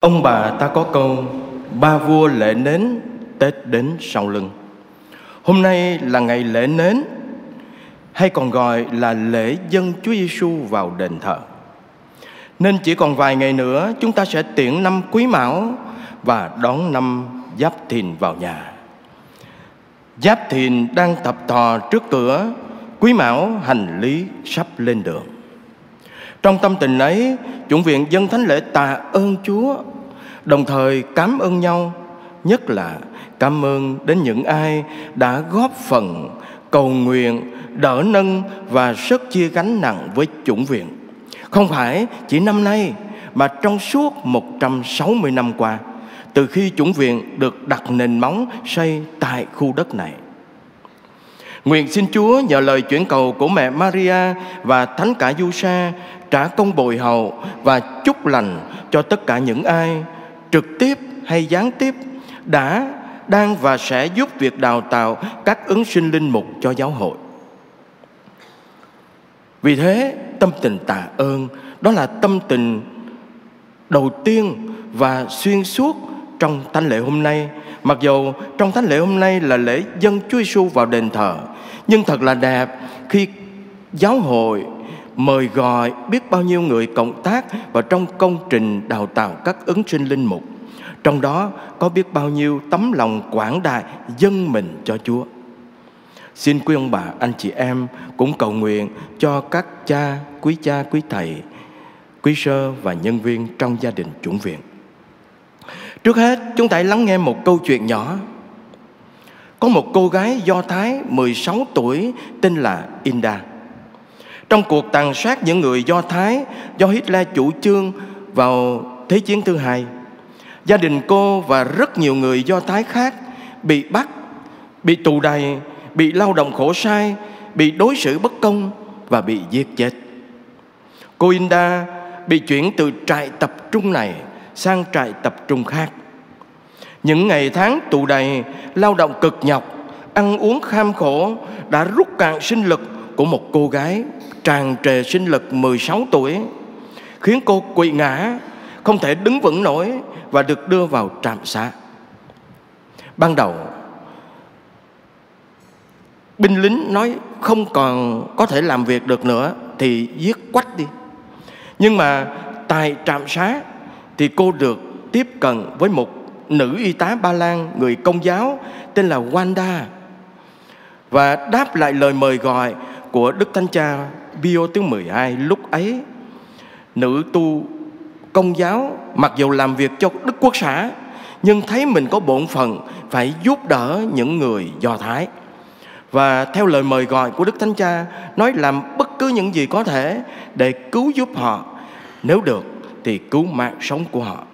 Ông bà ta có câu, Ba vua lễ nến, Tết đến sau lưng. Hôm nay là ngày lễ nến, Hay còn gọi là lễ dân Chúa Giêsu vào đền thờ. Nên chỉ còn vài ngày nữa, Chúng ta sẽ tiễn năm Quý Mão Và đón năm Giáp Thìn vào nhà. Giáp Thìn đang tập thò trước cửa, Quý Mão hành lý sắp lên đường trong tâm tình ấy, chủng viện dân thánh lễ tạ ơn Chúa, đồng thời cảm ơn nhau, nhất là cảm ơn đến những ai đã góp phần cầu nguyện, đỡ nâng và sức chia gánh nặng với chủng viện. Không phải chỉ năm nay mà trong suốt 160 năm qua, từ khi chủng viện được đặt nền móng xây tại khu đất này. Nguyện xin Chúa nhờ lời chuyển cầu của mẹ Maria và Thánh cả Du Sa trả công bồi hậu và chúc lành cho tất cả những ai trực tiếp hay gián tiếp đã đang và sẽ giúp việc đào tạo các ứng sinh linh mục cho giáo hội. Vì thế, tâm tình tạ ơn đó là tâm tình đầu tiên và xuyên suốt trong thánh lễ hôm nay. Mặc dù trong thánh lễ hôm nay là lễ dân Chúa Giêsu vào đền thờ, nhưng thật là đẹp khi giáo hội mời gọi biết bao nhiêu người cộng tác vào trong công trình đào tạo các ứng sinh linh mục. Trong đó có biết bao nhiêu tấm lòng quảng đại dân mình cho Chúa. Xin quý ông bà, anh chị em cũng cầu nguyện cho các cha, quý cha, quý thầy, quý sơ và nhân viên trong gia đình chủng viện. Trước hết, chúng ta hãy lắng nghe một câu chuyện nhỏ. Có một cô gái Do Thái 16 tuổi tên là Inda. Trong cuộc tàn sát những người Do Thái do Hitler chủ trương vào Thế chiến thứ hai, gia đình cô và rất nhiều người Do Thái khác bị bắt, bị tù đày, bị lao động khổ sai, bị đối xử bất công và bị giết chết. Cô Inda bị chuyển từ trại tập trung này sang trại tập trung khác. Những ngày tháng tù đầy, lao động cực nhọc, ăn uống kham khổ đã rút cạn sinh lực của một cô gái tràn trề sinh lực 16 tuổi. Khiến cô quỵ ngã không thể đứng vững nổi và được đưa vào trạm xá. Ban đầu binh lính nói không còn có thể làm việc được nữa thì giết quách đi. Nhưng mà tại trạm xá thì cô được tiếp cận với một nữ y tá Ba Lan, người công giáo, tên là Wanda, và đáp lại lời mời gọi của Đức Thánh Cha Bio thứ 12 lúc ấy nữ tu công giáo, mặc dù làm việc cho Đức Quốc xã, nhưng thấy mình có bổn phận phải giúp đỡ những người Do Thái. Và theo lời mời gọi của Đức Thánh Cha, nói làm bất cứ những gì có thể để cứu giúp họ. Nếu được, thì cứu mạng sống của họ.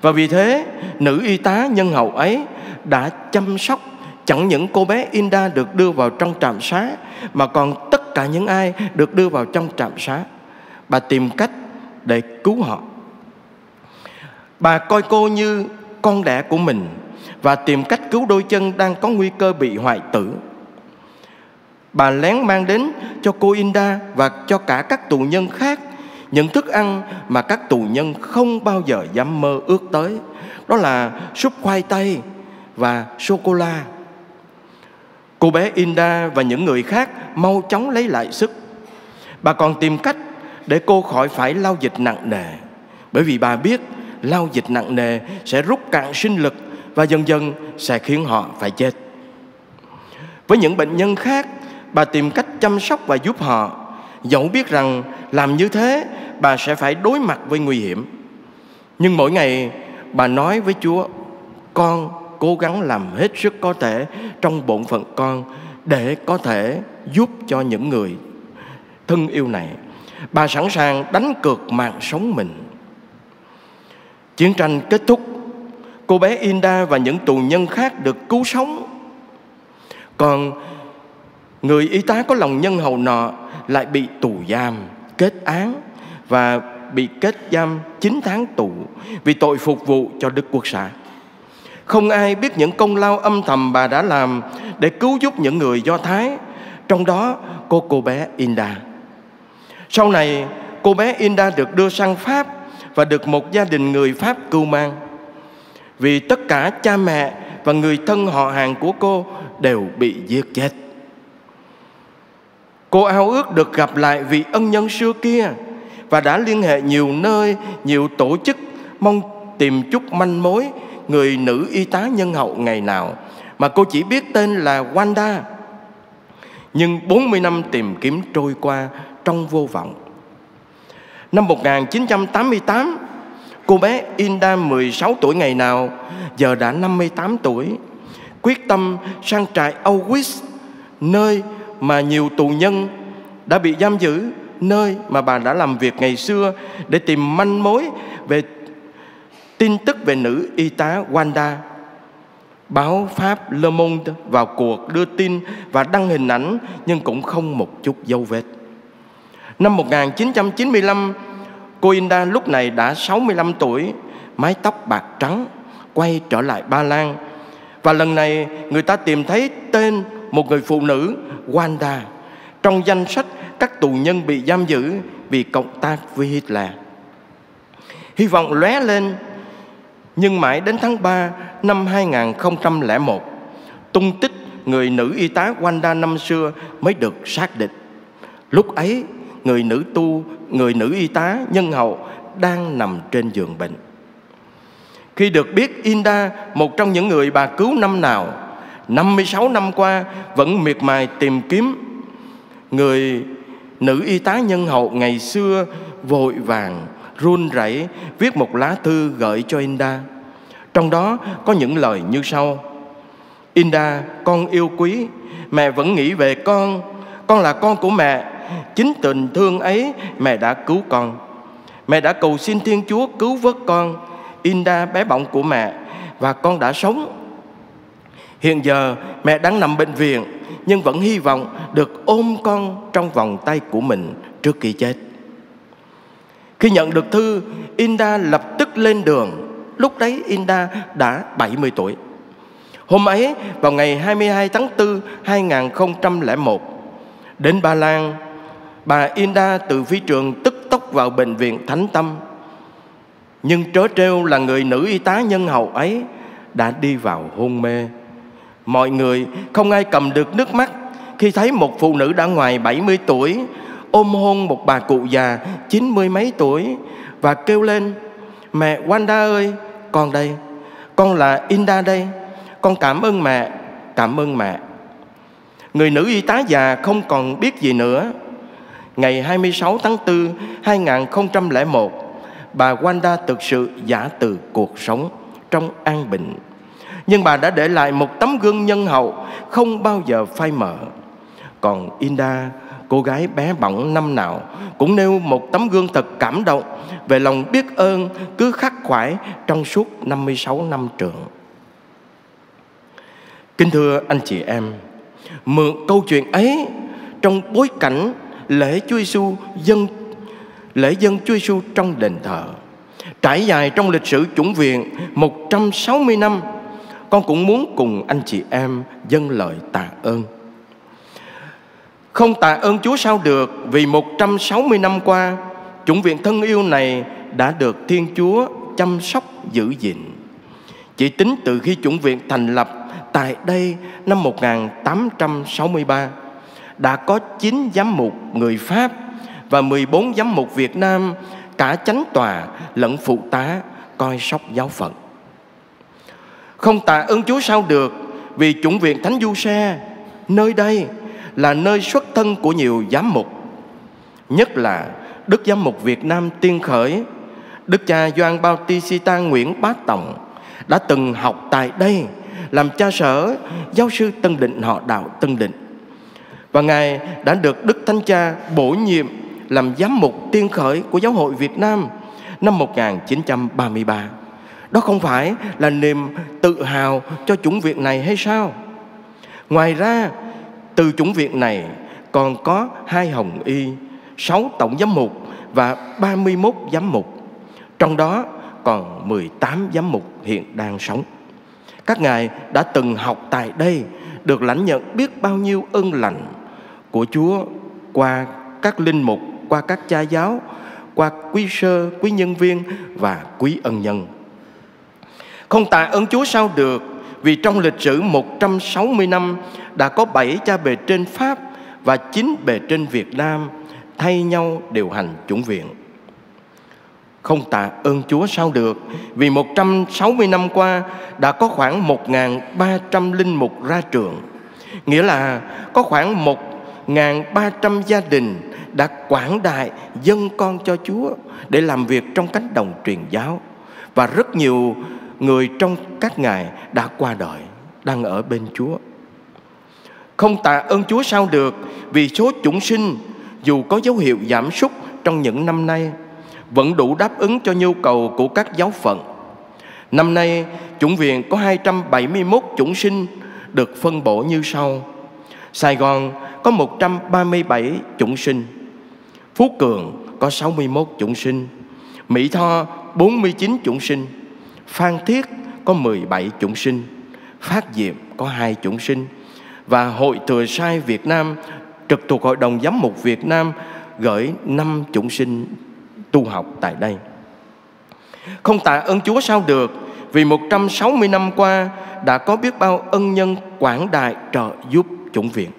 Và vì thế, nữ y tá nhân hậu ấy đã chăm sóc chẳng những cô bé Inda được đưa vào trong trạm xá mà còn tất cả những ai được đưa vào trong trạm xá. Bà tìm cách để cứu họ. Bà coi cô như con đẻ của mình và tìm cách cứu đôi chân đang có nguy cơ bị hoại tử. Bà lén mang đến cho cô Inda và cho cả các tù nhân khác những thức ăn mà các tù nhân không bao giờ dám mơ ước tới. Đó là súp khoai tây và sô-cô-la Cô bé Inda và những người khác mau chóng lấy lại sức. Bà còn tìm cách để cô khỏi phải lao dịch nặng nề. Bởi vì bà biết lao dịch nặng nề sẽ rút cạn sinh lực và dần dần sẽ khiến họ phải chết. Với những bệnh nhân khác, bà tìm cách chăm sóc và giúp họ. Dẫu biết rằng làm như thế bà sẽ phải đối mặt với nguy hiểm. Nhưng mỗi ngày bà nói với Chúa, con cố gắng làm hết sức có thể trong bổn phận con để có thể giúp cho những người thân yêu này. Bà sẵn sàng đánh cược mạng sống mình. Chiến tranh kết thúc, cô bé Inda và những tù nhân khác được cứu sống. Còn người y tá có lòng nhân hậu nọ lại bị tù giam, kết án và bị kết giam 9 tháng tù vì tội phục vụ cho Đức Quốc xã. Không ai biết những công lao âm thầm bà đã làm để cứu giúp những người Do Thái, trong đó có cô bé Inda. Sau này, cô bé Inda được đưa sang Pháp và được một gia đình người Pháp cưu mang. Vì tất cả cha mẹ và người thân họ hàng của cô đều bị giết chết. Cô ao ước được gặp lại vị ân nhân xưa kia và đã liên hệ nhiều nơi, nhiều tổ chức mong tìm chút manh mối người nữ y tá nhân hậu ngày nào mà cô chỉ biết tên là Wanda. Nhưng 40 năm tìm kiếm trôi qua trong vô vọng. Năm 1988, cô bé Inda 16 tuổi ngày nào, giờ đã 58 tuổi, quyết tâm sang trại Auschwitz, nơi mà nhiều tù nhân đã bị giam giữ, nơi mà bà đã làm việc ngày xưa để tìm manh mối về tin tức về nữ y tá Wanda. Báo Pháp Le Monde vào cuộc đưa tin và đăng hình ảnh nhưng cũng không một chút dấu vết. Năm 1995, cô Inda lúc này đã 65 tuổi, mái tóc bạc trắng, quay trở lại Ba Lan. Và lần này người ta tìm thấy tên một người phụ nữ Wanda trong danh sách các tù nhân bị giam giữ vì cộng tác với Hitler. Hy vọng lóe lên nhưng mãi đến tháng 3 năm 2001 tung tích người nữ y tá Wanda năm xưa mới được xác định. Lúc ấy người nữ tu, người nữ y tá nhân hậu đang nằm trên giường bệnh. Khi được biết Inda, một trong những người bà cứu năm nào, 56 năm qua vẫn miệt mài tìm kiếm người nữ y tá nhân hậu ngày xưa vội vàng run rẩy viết một lá thư gửi cho Inda. Trong đó có những lời như sau: Inda, con yêu quý, mẹ vẫn nghĩ về con, con là con của mẹ, chính tình thương ấy mẹ đã cứu con. Mẹ đã cầu xin Thiên Chúa cứu vớt con, Inda bé bỏng của mẹ và con đã sống. Hiện giờ mẹ đang nằm bệnh viện nhưng vẫn hy vọng được ôm con trong vòng tay của mình trước khi chết. Khi nhận được thư, Inda lập tức lên đường. Lúc đấy Inda đã 70 tuổi. Hôm ấy, vào ngày 22 tháng 4 2001, đến Ba Lan, bà Inda từ phi trường tức tốc vào bệnh viện Thánh Tâm. Nhưng trớ trêu là người nữ y tá nhân hậu ấy đã đi vào hôn mê. Mọi người không ai cầm được nước mắt. Khi thấy một phụ nữ đã ngoài 70 tuổi, ôm hôn một bà cụ già chín mươi mấy tuổi và kêu lên, mẹ Wanda ơi, con đây. Con là Inda đây. Con cảm ơn mẹ, cảm ơn mẹ. Người nữ y tá già không còn biết gì nữa. Ngày 26 tháng 4 2001 bà Wanda thực sự giả từ cuộc sống trong an bình nhưng bà đã để lại một tấm gương nhân hậu không bao giờ phai mờ còn Inda cô gái bé bỏng năm nào cũng nêu một tấm gương thật cảm động về lòng biết ơn cứ khắc khoải trong suốt 56 năm trường. Kính thưa anh chị em, mượn câu chuyện ấy trong bối cảnh lễ Chúa Giêsu dân lễ dân Chúa Giêsu trong đền thờ trải dài trong lịch sử chủng viện 160 năm, con cũng muốn cùng anh chị em dâng lời tạ ơn. Không tạ ơn Chúa sao được, Vì 160 năm qua, Chủng viện thân yêu này Đã được Thiên Chúa chăm sóc giữ gìn Chỉ tính từ khi chủng viện thành lập Tại đây năm 1863 Đã có 9 giám mục người Pháp Và 14 giám mục Việt Nam Cả chánh tòa lẫn phụ tá Coi sóc giáo phận không tạ ơn Chúa sao được, Vì chủng viện Thánh Du Xe. Nơi đây là nơi xuất thân của nhiều giám mục, nhất là đức giám mục Việt Nam tiên khởi, đức cha Doan Bautista Nguyễn Bá Tòng đã từng học tại đây làm cha sở, giáo sư Tân Định họ đạo Tân Định. Và ngài đã được đức thánh cha bổ nhiệm làm giám mục tiên khởi của giáo hội Việt Nam năm 1933 đó không phải là niềm tự hào cho chủng viện này hay sao ngoài ra từ chủng viện này còn có hai hồng y, sáu tổng giám mục và 31 giám mục. Trong đó còn 18 giám mục hiện đang sống. Các ngài đã từng học tại đây, được lãnh nhận biết bao nhiêu ơn lành của Chúa qua các linh mục, qua các cha giáo, qua quý sơ, quý nhân viên và quý ân nhân. Không tạ ơn Chúa sao được, vì trong lịch sử 160 năm đã có 7 cha bề trên Pháp và 9 bề trên Việt Nam thay nhau điều hành chủng viện. Không tạ ơn Chúa sao được, Vì 160 năm qua Đã có khoảng 1.300 linh mục ra trường Nghĩa là có khoảng 1.300 gia đình Đã quảng đại dân con cho Chúa Để làm việc trong cánh đồng truyền giáo Và rất nhiều người trong các ngài đã qua đời Đang ở bên Chúa Không tạ ơn Chúa sao được Vì số chúng sinh Dù có dấu hiệu giảm sút trong những năm nay vẫn đủ đáp ứng cho nhu cầu của các giáo phận. Năm nay, chủng viện có 271 chủng sinh được phân bổ như sau. Sài Gòn có 137 chủng sinh. Phú Cường có 61 chủng sinh. Mỹ Tho 49 chủng sinh. Phan Thiết có 17 chủng sinh. Phát Diệm có hai chủng sinh. Và Hội Thừa Sai Việt Nam, trực thuộc Hội đồng Giám mục Việt Nam gửi năm chủng sinh tu học tại đây. Không tạ ơn Chúa sao được, Vì 160 năm qua Đã có biết bao ân nhân quảng đại trợ giúp chủng viện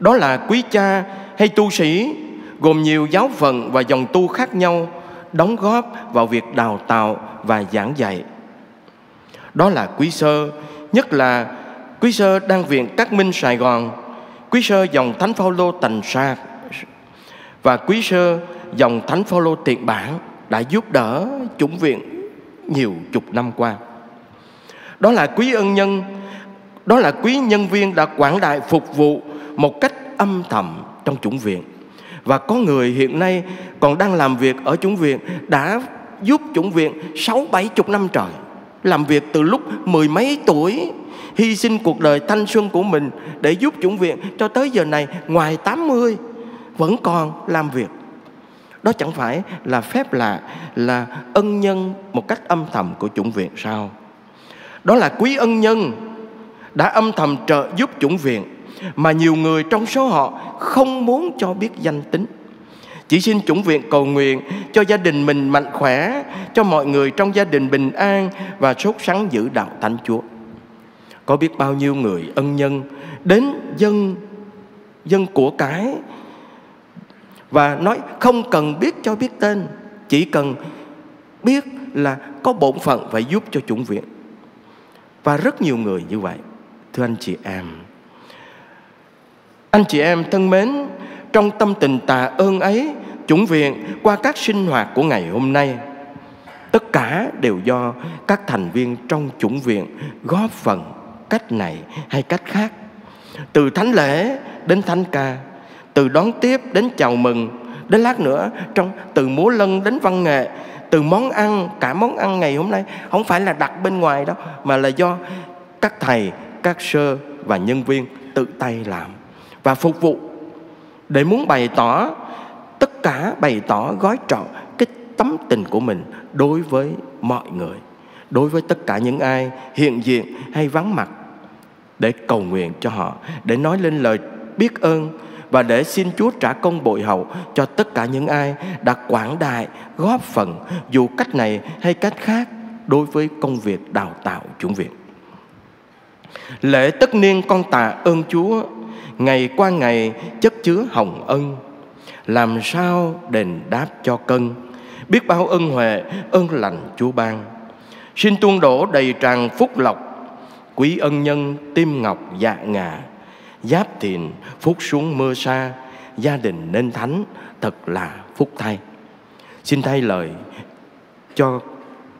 Đó là quý cha hay tu sĩ, Gồm nhiều giáo phận và dòng tu khác nhau, Đóng góp vào việc đào tạo và giảng dạy Đó là quý sơ Nhất là quý sơ đang viện Cát Minh Sài Gòn Quý sơ dòng Thánh Phaolô Tành Sa Và quý sơ dòng Thánh Phaolô tiện bản đã giúp đỡ chủng viện nhiều chục năm qua. Đó là quý ân nhân, đó là quý nhân viên đã quảng đại phục vụ một cách âm thầm trong chủng viện. Và có người hiện nay còn đang làm việc ở chủng viện đã giúp chủng viện sáu bảy chục năm trời. Làm việc từ lúc mười mấy tuổi, hy sinh cuộc đời thanh xuân của mình để giúp chủng viện cho tới giờ này ngoài 80 vẫn còn làm việc đó chẳng phải là phép lạ, là ân nhân một cách âm thầm của chủng viện sao đó là quý ân nhân đã âm thầm trợ giúp chủng viện mà nhiều người trong số họ không muốn cho biết danh tính chỉ xin chủng viện cầu nguyện cho gia đình mình mạnh khỏe, cho mọi người trong gia đình bình an và sốt sắng giữ đạo thánh chúa. Có biết bao nhiêu người ân nhân đến dân dân của cái và nói không cần biết cho biết tên, chỉ cần biết là có bổn phận phải giúp cho chủng viện. Và rất nhiều người như vậy. Thưa anh chị em, anh chị em thân mến trong tâm tình tạ ơn ấy chủng viện qua các sinh hoạt của ngày hôm nay, tất cả đều do các thành viên trong chủng viện góp phần cách này hay cách khác. Từ thánh lễ đến thánh ca, từ đón tiếp đến chào mừng, đến lát nữa trong, từ múa lân đến văn nghệ, từ món ăn, cả món ăn ngày hôm nay, không phải là đặt bên ngoài đâu, mà là do các thầy, các sơ và nhân viên tự tay làm và phục vụ để muốn bày tỏ, tất cả bày tỏ gói trọn cái tấm tình của mình đối với mọi người, đối với tất cả những ai hiện diện hay vắng mặt, để cầu nguyện cho họ, để nói lên lời biết ơn và để xin Chúa trả công bội hậu cho tất cả những ai đã quảng đại, góp phần, dù cách này hay cách khác, đối với công việc đào tạo chủng viện. Lễ tất niên con tạ ơn Chúa Ngày qua ngày chất chứa hồng ân. Làm sao đền đáp cho cân? Biết bao ân huệ ơn lành Chúa ban. Xin tuôn đổ đầy tràn phúc lộc. Quý ân nhân tim ngọc dạ ngà. Giáp thìn, phúc xuống mưa xa gia đình nên thánh, thật là phúc thay. Xin thay lời cho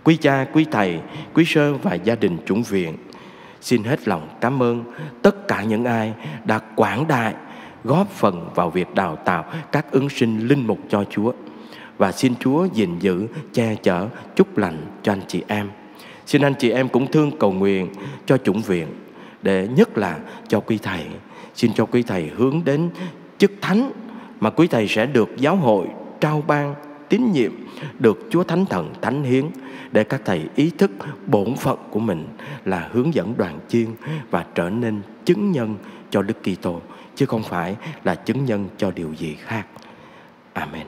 quý cha, quý thầy, quý sơ và gia đình chủng viện xin hết lòng cảm ơn. Tất cả những ai đã quảng đại, góp phần vào việc đào tạo các ứng sinh linh mục cho Chúa. Và xin Chúa gìn giữ, che chở, chúc lành cho anh chị em. Xin anh chị em cũng thương cầu nguyện cho chủng viện, để nhất là cho quý thầy. Xin cho quý thầy hướng đến chức thánh mà quý thầy sẽ được giáo hội trao ban tín nhiệm được Chúa Thánh Thần thánh hiến để các thầy ý thức bổn phận của mình là hướng dẫn đoàn chiên và trở nên chứng nhân cho Đức Kitô, chứ không phải là chứng nhân cho điều gì khác. Amen.